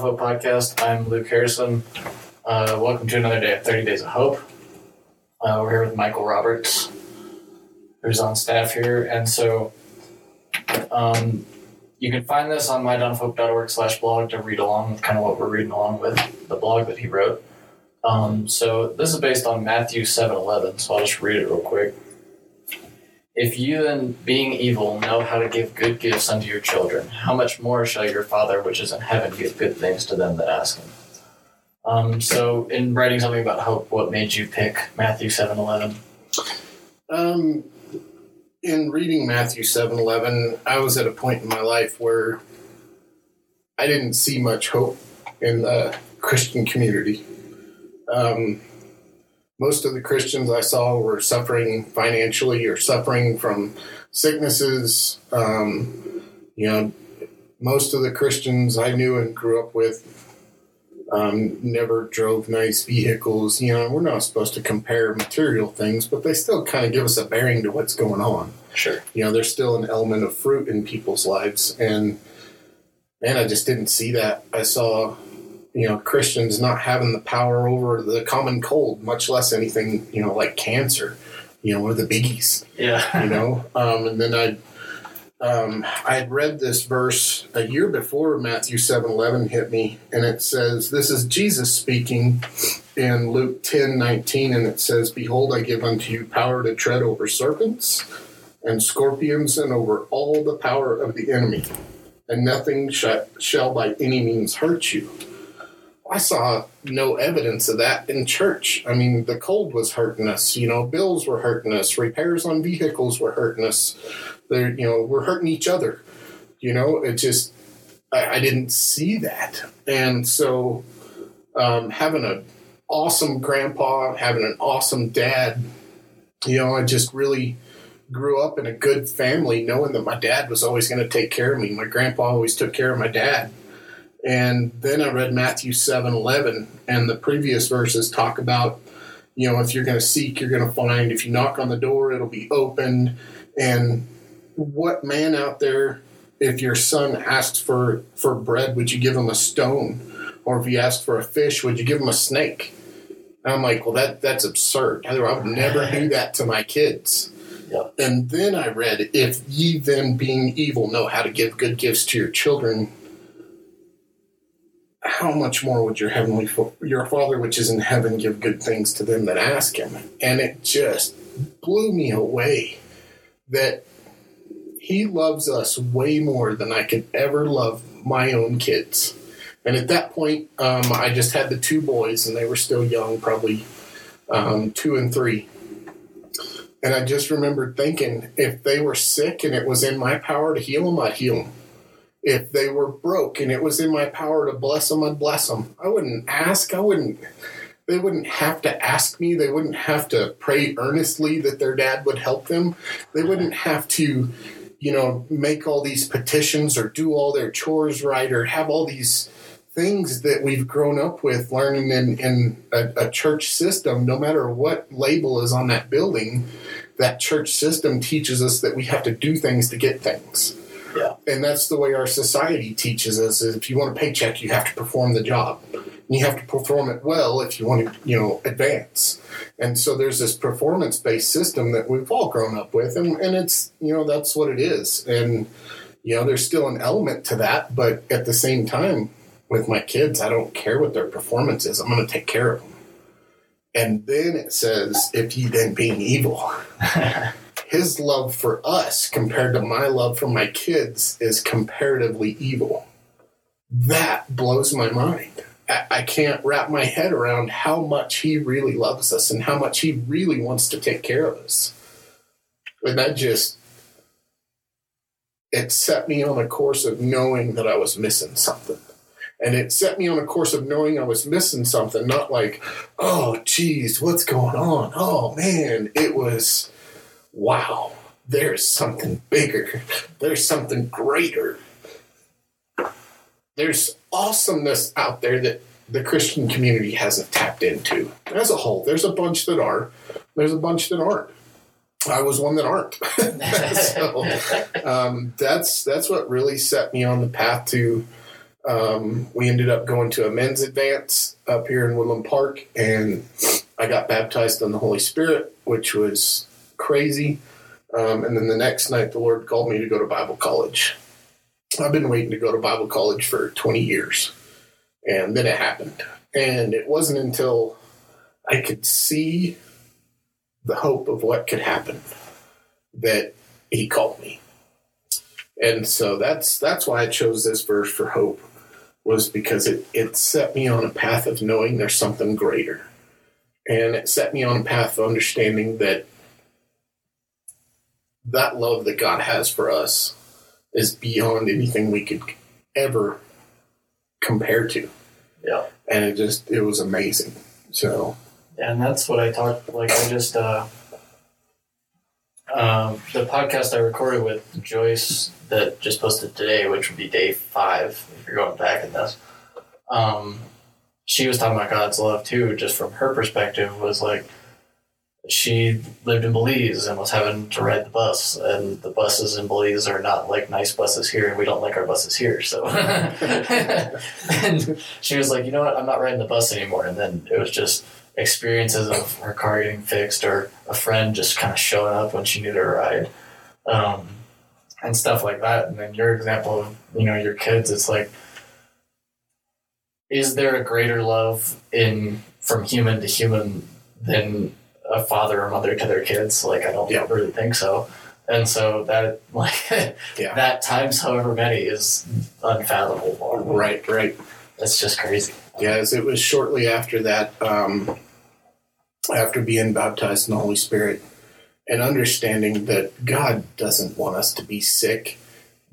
Hope podcast. I'm Luke Harrison. Uh, welcome to another day of 30 Days of Hope. Uh, we're here with Michael Roberts, who's on staff here. And so um, you can find this on mydawnofhope.org slash blog to read along with kind of what we're reading along with the blog that he wrote. Um, so this is based on Matthew 7.11, so I'll just read it real quick. If you then, being evil, know how to give good gifts unto your children, how much more shall your Father which is in heaven give good things to them that ask him? Um, so, in writing something about hope, what made you pick Matthew seven eleven? Um, in reading Matthew seven eleven, I was at a point in my life where I didn't see much hope in the Christian community. Um, most of the Christians I saw were suffering financially or suffering from sicknesses. Um, you know, most of the Christians I knew and grew up with um, never drove nice vehicles. You know, we're not supposed to compare material things, but they still kind of give us a bearing to what's going on. Sure. You know, there's still an element of fruit in people's lives. And, man, I just didn't see that. I saw you know Christians not having the power over the common cold, much less anything you know like cancer, you know, or the biggies. Yeah. you know, um, and then I. Um, I had read this verse a year before Matthew seven eleven hit me, and it says, "This is Jesus speaking in Luke ten nineteen, and it says, Behold, I give unto you power to tread over serpents and scorpions, and over all the power of the enemy, and nothing sh- shall by any means hurt you." I saw no evidence of that in church. I mean, the cold was hurting us. You know, bills were hurting us. Repairs on vehicles were hurting us. They're, you know, we're hurting each other. You know, it just, I, I didn't see that. And so, um, having an awesome grandpa, having an awesome dad, you know, I just really grew up in a good family knowing that my dad was always going to take care of me. My grandpa always took care of my dad and then I read Matthew 7 11, and the previous verses talk about, you know, if you're going to seek, you're going to find. If you knock on the door, it'll be opened. And what man out there, if your son asks for, for bread, would you give him a stone? Or if he asked for a fish, would you give him a snake? And I'm like, well, that that's absurd. I would never do that to my kids. Yep. And then I read, if ye then being evil know how to give good gifts to your children, how much more would your heavenly your father which is in heaven give good things to them that ask him? And it just blew me away that he loves us way more than i could ever love my own kids. And at that point um, i just had the two boys and they were still young probably um, two and three. And i just remembered thinking if they were sick and it was in my power to heal them i'd heal them if they were broke and it was in my power to bless them, I'd bless them. I wouldn't ask. I wouldn't. They wouldn't have to ask me. They wouldn't have to pray earnestly that their dad would help them. They wouldn't have to, you know, make all these petitions or do all their chores right or have all these things that we've grown up with learning in, in a, a church system, no matter what label is on that building, that church system teaches us that we have to do things to get things. Yeah. And that's the way our society teaches us is if you want a paycheck, you have to perform the job. And you have to perform it well if you want to, you know, advance. And so there's this performance based system that we've all grown up with and, and it's you know, that's what it is. And you know, there's still an element to that, but at the same time, with my kids, I don't care what their performance is. I'm gonna take care of them. And then it says, if ye then being evil. his love for us compared to my love for my kids is comparatively evil. That blows my mind. I, can't wrap my head around how much he really loves us and how much he really wants to take care of us. And that just, it set me on a course of knowing that I was missing something. And it set me on a course of knowing I was missing something, not like, oh, geez, what's going on? Oh, man. It was, wow, there's something bigger, there's something greater. There's awesomeness out there that the Christian community hasn't tapped into as a whole. There's a bunch that are, there's a bunch that aren't. I was one that aren't. so um, that's that's what really set me on the path to um, we ended up going to a men's advance up here in Woodland Park, and I got baptized in the Holy Spirit, which was crazy. Um, and then the next night, the Lord called me to go to Bible college. I've been waiting to go to Bible college for 20 years, and then it happened. And it wasn't until I could see the hope of what could happen that He called me. And so that's that's why I chose this verse for hope was because it, it set me on a path of knowing there's something greater. And it set me on a path of understanding that that love that God has for us is beyond anything we could ever compare to. Yeah. And it just it was amazing. So and that's what I talked like I just uh um, the podcast I recorded with Joyce that just posted today, which would be day five if you're going back in this. Um, she was talking about God's love too, just from her perspective, was like she lived in Belize and was having to ride the bus, and the buses in Belize are not like nice buses here, and we don't like our buses here. So, and she was like, you know what, I'm not riding the bus anymore. And then it was just experiences of her car getting fixed or a friend just kind of showing up when she needed a ride um, and stuff like that and then your example of you know your kids it's like is there a greater love in from human to human than a father or mother to their kids like i don't Yeah. really think so and so that like Yeah. that times however many is unfathomable right, right. That's just crazy Yes, it was shortly after that, um, after being baptized in the Holy Spirit and understanding that God doesn't want us to be sick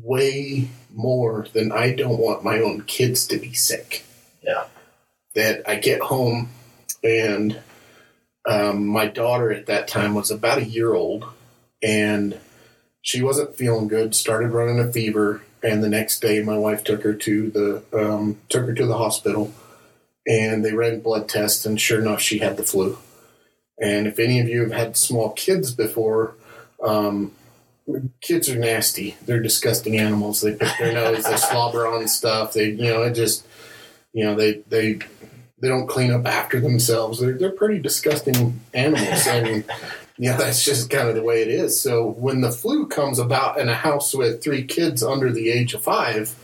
way more than I don't want my own kids to be sick. Yeah. That I get home and um, my daughter at that time was about a year old and she wasn't feeling good, started running a fever. And the next day, my wife took her to the um, took her to the hospital, and they ran blood tests, and sure enough, she had the flu. And if any of you have had small kids before, um, kids are nasty. They're disgusting animals. They pick their nose, they slobber on stuff. They, you know, it just, you know, they they they don't clean up after themselves. They're they're pretty disgusting animals, I mean, yeah, that's just kind of the way it is. So when the flu comes about in a house with three kids under the age of five,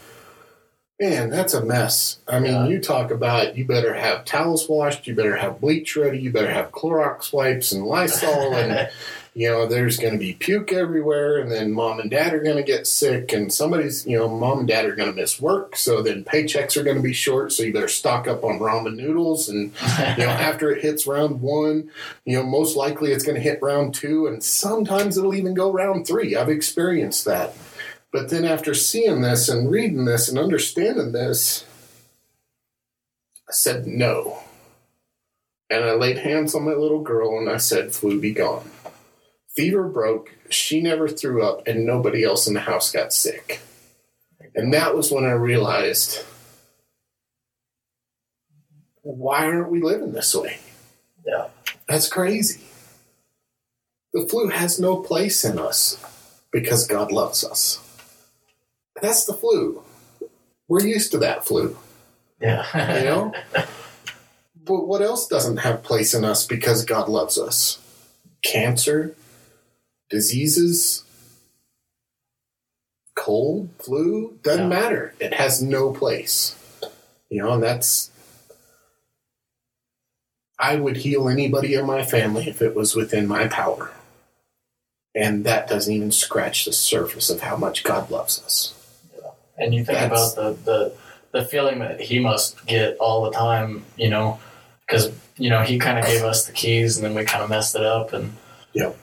man, that's a mess. I mean, Yeah. you talk about you better have towels washed, you better have bleach ready, you better have Clorox wipes and Lysol, and you know there's going to be puke everywhere, and then mom and dad are going to get sick, and somebody's you know mom and dad are going to miss work, so then paychecks are going to be short, so you better stock up on ramen noodles and you know, after it hits round one, you know, most likely it's going to hit round two, and sometimes it'll even go round three. I've experienced that. But then after seeing this and reading this and understanding this, I said no. And I laid hands on my little girl and I said, Flu be gone. Fever broke, she never threw up, and nobody else in the house got sick. And that was when I realized why aren't we living this way? Yeah. That's crazy. The flu has no place in us because God loves us. That's the flu. We're used to that flu, yeah you know? but what else doesn't have place in us because God loves us? Cancer, diseases, cold, flu, doesn't Yeah. matter. It has no place. You know, and that's I would heal anybody in my family if it was within my power. And that doesn't even scratch the surface of how much God loves us. Yeah. And you think That's- about the, the the feeling that he must get all the time, you know, because you know he kind of gave us the keys and then we kind of messed it up, and Yep.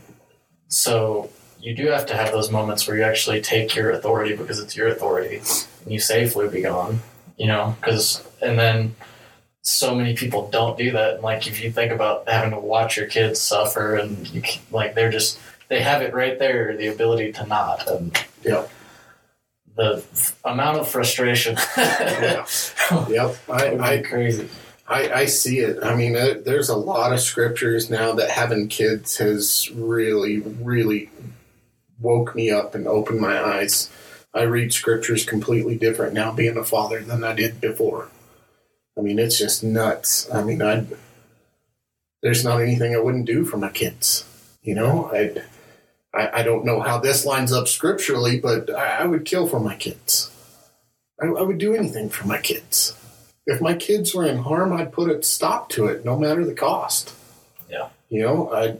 So you do have to have those moments where you actually take your authority because it's your authority, and you say "Flu be gone," you know, because and then so many people don't do that. And like if you think about having to watch your kids suffer, and you like they're just they have it right there, the ability to not, and Yep. the amount of frustration. Yeah. Yep. I, I, crazy. I, I see it. I mean, there- there's a lot of scriptures now that having kids has really, really woke me up and opened my eyes. I read scriptures completely different now being a father than I did before. I mean, it's just nuts. I mean, I there's not anything I wouldn't do for my kids. You know, I I, I don't know how this lines up scripturally, but I, I would kill for my kids. I, I would do anything for my kids. If my kids were in harm, I'd put a stop to it, no matter the cost. Yeah. You know, I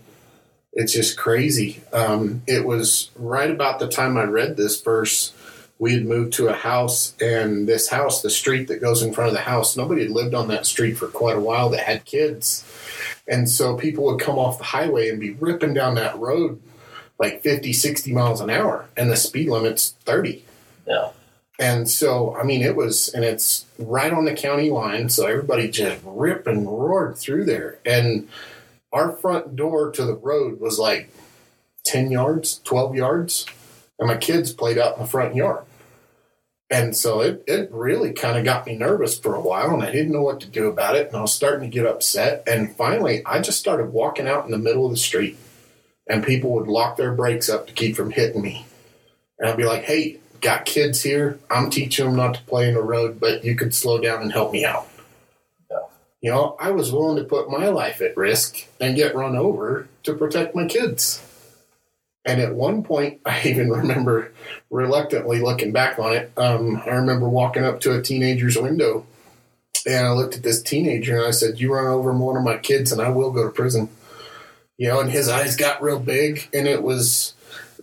it's just crazy. Um, it was right about the time I read this verse. We had moved to a house, and this house, the street that goes in front of the house, nobody had lived on that street for quite a while that had kids. And so people would come off the highway and be ripping down that road like 50, 60 miles an hour, and the speed limit's 30. Yeah. And so, I mean, it was, and it's right on the county line. So everybody just ripped and roared through there. And our front door to the road was like 10 yards, 12 yards. And my kids played out in the front yard. And so it, it really kind of got me nervous for a while, and I didn't know what to do about it. And I was starting to get upset. And finally, I just started walking out in the middle of the street, and people would lock their brakes up to keep from hitting me. And I'd be like, hey, got kids here. I'm teaching them not to play in the road, but you could slow down and help me out. Yeah. You know, I was willing to put my life at risk and get run over to protect my kids. And at one point, I even remember reluctantly looking back on it. Um, I remember walking up to a teenager's window and I looked at this teenager and I said, You run over one of my kids and I will go to prison. You know, and his eyes got real big. And it was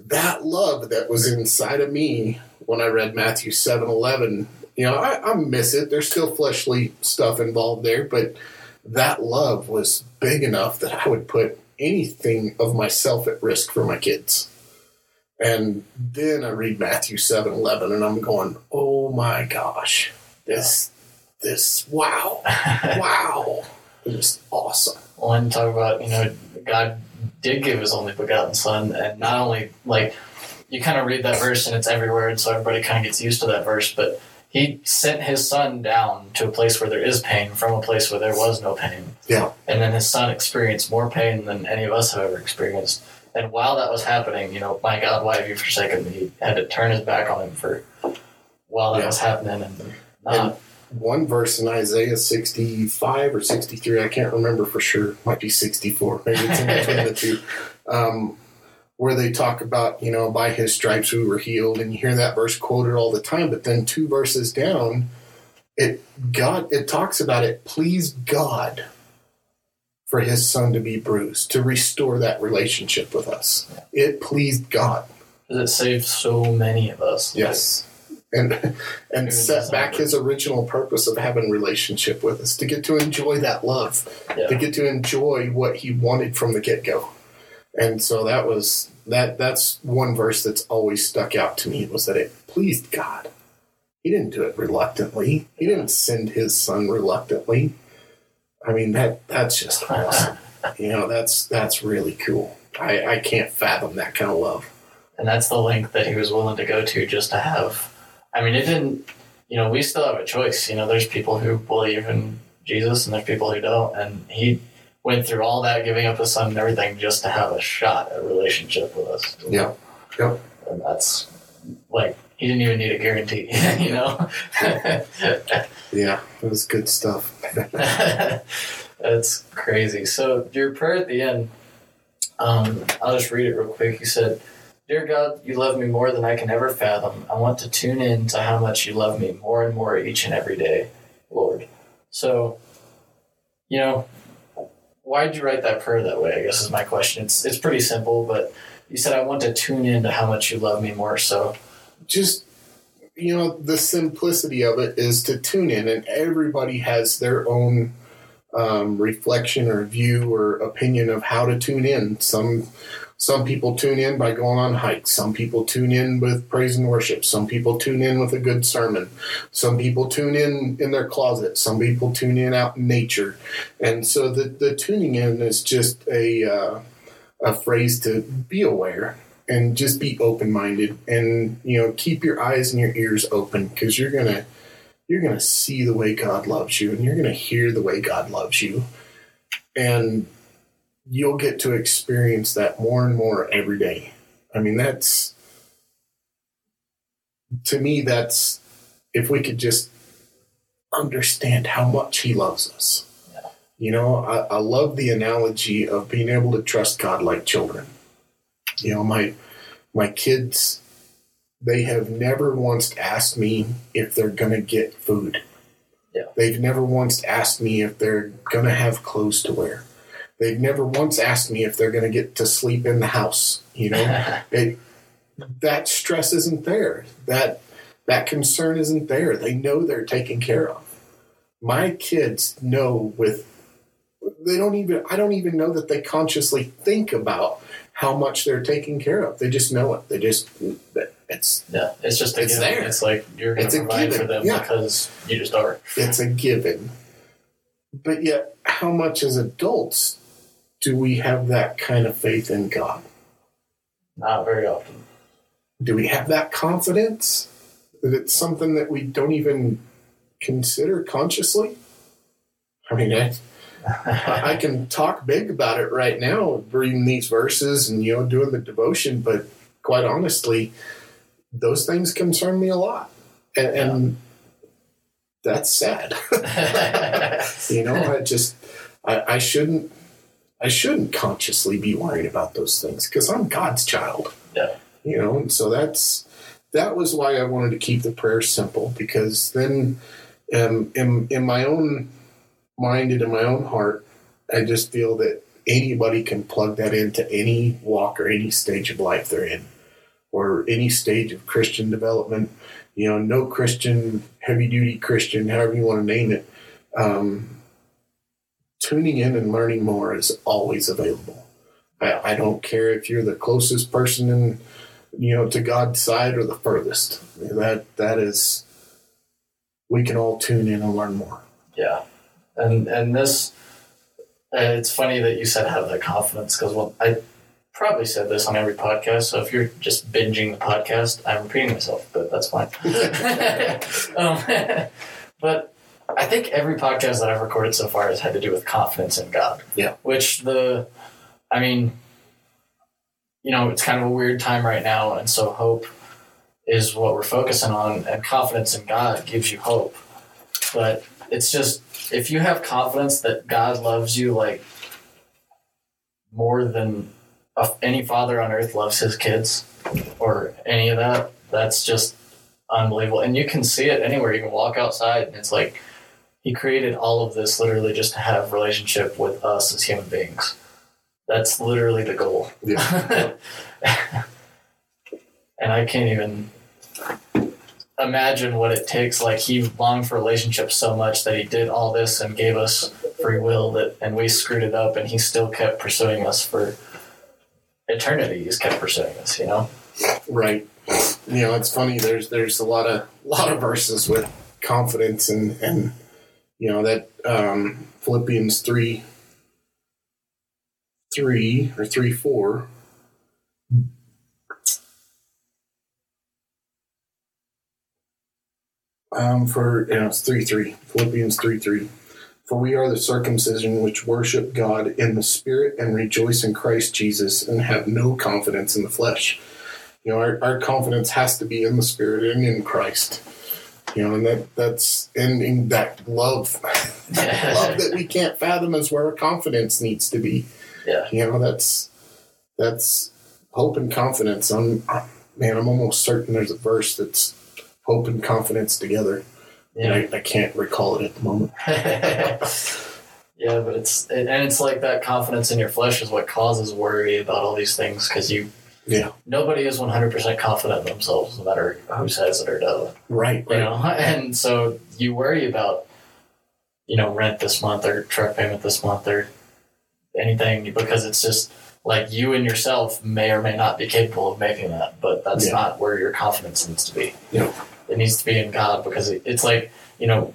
that love that was inside of me when I read Matthew 7 11. You know, I, I miss it. There's still fleshly stuff involved there, but that love was big enough that I would put anything of myself at risk for my kids. And then I read Matthew 7 11 and I'm going, oh my gosh, this, this, wow, wow. It was awesome. Well, and talk about, you know, God did give his only begotten son, and not only, like, you kind of read that verse and it's everywhere, and so everybody kind of gets used to that verse, but he sent his son down to a place where there is pain from a place where there was no pain. Yeah. And then his son experienced more pain than any of us have ever experienced. And while that was happening, you know, my God, why have you forsaken me? He had to turn his back on him for while that Yeah. was happening and not. One verse in Isaiah 65 or 63, I can't remember for sure, might be 64, maybe it's in between the two, um, where they talk about, you know, by his stripes we were healed. And you hear that verse quoted all the time, but then two verses down, it God it talks about it pleased God for his son to be bruised, to restore that relationship with us. It pleased God. Because it saved so many of us. Yes. And and set back his original purpose of having relationship with us, to get to enjoy that love, Yeah. to get to enjoy what he wanted from the get go. And so that was that that's one verse that's always stuck out to me was that it pleased God. He didn't do it reluctantly. He didn't send his son reluctantly. I mean that that's just awesome. you know, that's that's really cool. I, I can't fathom that kind of love. and that's the length that he was willing to go to just to have. I mean, it didn't. You know, we still have a choice. You know, there's people who believe in Jesus, and there's people who don't. And he went through all that, giving up his son and everything, just to have a shot at a relationship with us. Yeah. Yep. and that's like he didn't even need a guarantee. You know. Yeah, it was good stuff. That's crazy. So your prayer at the end, um, I'll just read it real quick. You said, "Dear God, you love me more than I can ever fathom. I want to tune in to how much you love me more and more each and every day, Lord." So, you know, why did you write that prayer that way? I guess is my question. It's it's pretty simple, but you said, "I want to tune in to how much you love me more." So, just you know the simplicity of it is to tune in and everybody has their own um, reflection or view or opinion of how to tune in some some people tune in by going on hikes. Some people tune in with praise and worship. Some people tune in with a good sermon. Some people tune in in their closet. Some people tune in out in nature. And so the, the tuning in is just a uh, a phrase to be aware and just be open minded and you know keep your eyes and your ears open because you're gonna you're gonna see the way God loves you and you're gonna hear the way God loves you. And you'll get to experience that more and more every day. I mean that's to me, that's if we could just understand how much He loves us. Yeah. You know, I, I love the analogy of being able to trust God like children. You know, my my kids, they have never once asked me if they're gonna get food. Yeah. They've never once asked me if they're gonna have clothes to wear. They've never once asked me if they're gonna get to sleep in the house. You know, it, that stress isn't there. That that concern isn't there. They know they're taken care of. My kids know with they don't even I don't even know that they consciously think about how much they're taken care of. They just know it. They just it's yeah, it's just It's given. there. It's like you're going It's to a provide given, for them yeah. because you just are. it's a given. But yet how much as adults do we have that kind of faith in God? Not very often. do we have that confidence that it's something that we don't even consider consciously? I mean, I, I can talk big about it right now, reading these verses and you know doing the devotion, but quite honestly, those things concern me a lot, and, and that's sad. you know, I just I, I shouldn't I shouldn't consciously be worried about those things because I'm God's child yeah. you know and so that's that was why i wanted to keep the prayer simple because then um, in, in my own mind and in my own heart i just feel that anybody can plug that into any walk or any stage of life they're in or any stage of christian development you know no christian heavy duty christian however you want to name it um, tuning in and learning more is always available I, I don't care if you're the closest person in, you know, to God's side or the furthest. That that is, we can all tune in and learn more. Yeah, and and this, uh, it's funny that you said have that confidence because well, I probably said this on every podcast. So if you're just binging the podcast, I'm repeating myself, but that's fine. um, but I think every podcast that I've recorded so far has had to do with confidence in God. Yeah. Which the, I mean, you know, it's kind of a weird time right now, and so hope is what we're focusing on, and confidence in God gives you hope. But it's just if you have confidence that God loves you like more than any father on earth loves his kids, or any of that, that's just unbelievable. And you can see it anywhere. You can walk outside, and it's like He created all of this literally just to have relationship with us as human beings. That's literally the goal. Yeah. and I can't even imagine what it takes. Like he longed for relationships so much that he did all this and gave us free will that, and we screwed it up, and he still kept pursuing us for eternity. He's kept pursuing us, you know. Right. You know, it's funny. There's there's a lot of lot of verses with confidence and and you know that um, Philippians three three or three four. Um, for you know, it's three three Philippians three three. For we are the circumcision which worship God in the spirit and rejoice in Christ Jesus and have no confidence in the flesh you know our, our confidence has to be in the spirit and in christ you know and that that's and, and that love that love that we can't fathom is where our confidence needs to be Yeah. you know that's that's hope and confidence i'm man i'm almost certain there's a verse that's hope and confidence together Yeah. and I, I can't recall it at the moment yeah, but it's and it's like that confidence in your flesh is what causes worry about all these things because you yeah. Nobody is 100% confident in themselves no matter who says it or doesn't. Right you right. know? And so you worry about you know rent this month or truck payment this month or anything because it's just like you and yourself may or may not be capable of making that but that's Yeah. not where your confidence needs to be. Yeah. it needs to be in god because it's like you know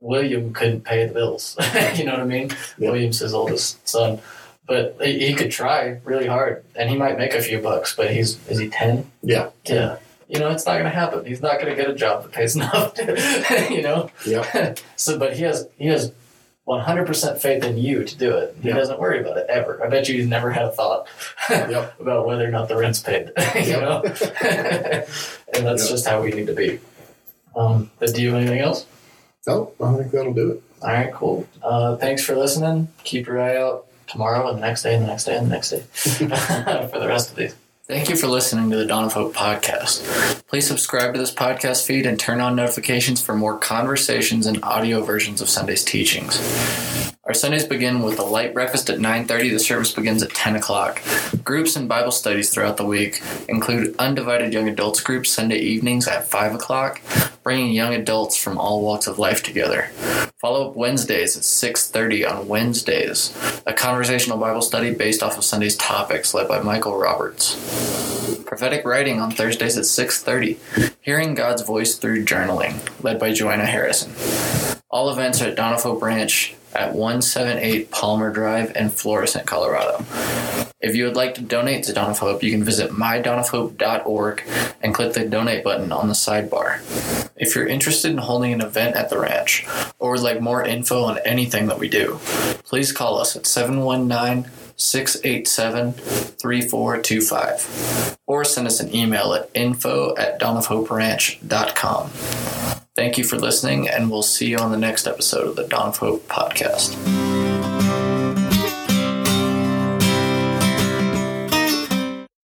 william couldn't pay the bills. You know what i mean? Yeah. william's his oldest son but he, he could try really hard and he might make a few bucks but he's is he 10 yeah yeah. You know, it's not going to happen. He's not going to get a job that pays enough. you know. yeah So, but he has he has 100% faith in you to do it. He Yeah. doesn't worry about it ever. I bet you he's never had a thought Yep. about whether or not the rent's paid. you know, and that's Yep. just how we need to be. Um, but do you have anything else? No, I think that'll do it. All right, cool. Uh, thanks for listening. Keep your eye out tomorrow and the next day and the next day and the next day for the rest of these. Thank you for listening to the Dawn of Hope podcast. Please subscribe to this podcast feed and turn on notifications for more conversations and audio versions of Sunday's teachings. Our Sundays begin with a light breakfast at 9:30. The service begins at 10 o'clock. Groups and Bible studies throughout the week include undivided young adults groups Sunday evenings at 5 o'clock, bringing young adults from all walks of life together. Follow up Wednesdays at 6:30 on Wednesdays, a conversational Bible study based off of Sunday's topics led by Michael Roberts. Prophetic writing on Thursdays at 6:30, hearing God's voice through journaling led by Joanna Harrison. All events are at Dawn Branch at 178 Palmer Drive in Florissant, Colorado. If you would like to donate to Dawn of Hope, you can visit mydawnofhope.org and click the donate button on the sidebar. If you're interested in holding an event at the ranch or would like more info on anything that we do, please call us at 719 687 3425 or send us an email at info at dawnofhoperanch.com. Thank you for listening, and we'll see you on the next episode of the Dawn of Hope podcast.